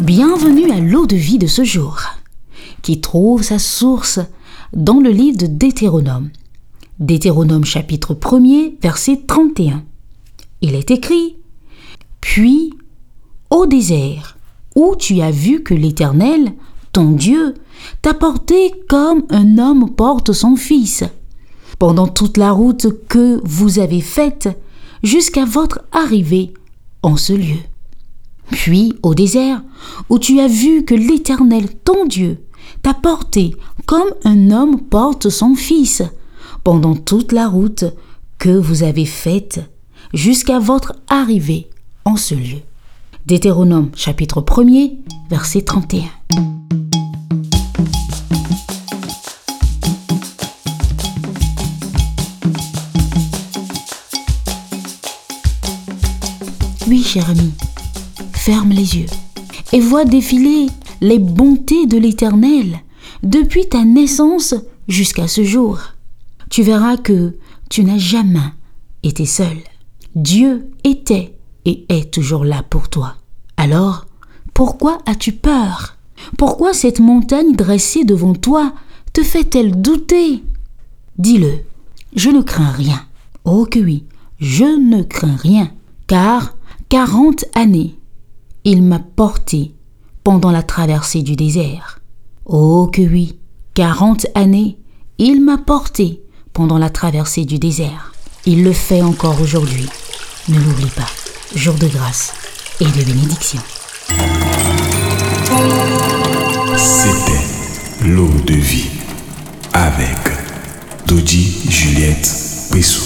Bienvenue à l'eau de vie de ce jour, qui trouve sa source dans le livre de Deutéronome. Deutéronome chapitre 1er, verset 31. Il est écrit Puis, au désert, où tu as vu que l'Éternel, ton Dieu, t'a porté comme un homme porte son fils, pendant toute la route que vous avez faite jusqu'à votre arrivée en ce lieu. Puis au désert, où tu as vu que l'Éternel, ton Dieu, t'a porté comme un homme porte son fils, pendant toute la route que vous avez faite jusqu'à votre arrivée en ce lieu. Deutéronome chapitre 1er, verset 31. Oui, cher ami, ferme les yeux et vois défiler les bontés de l'Éternel depuis ta naissance jusqu'à ce jour. Tu verras que tu n'as jamais été seul. Dieu était et est toujours là pour toi. Alors, pourquoi as-tu peur? Pourquoi cette montagne dressée devant toi te fait-elle douter? Dis-le, je ne crains rien. Oh que oui, je ne crains rien, car quarante années, il m'a porté pendant la traversée du désert. Oh que oui, quarante années, il m'a porté pendant la traversée du désert. Il le fait encore aujourd'hui. Ne l'oublie pas. Jour de grâce et de bénédiction. C'était l'eau de vie avec Dodi Juliette Pessou.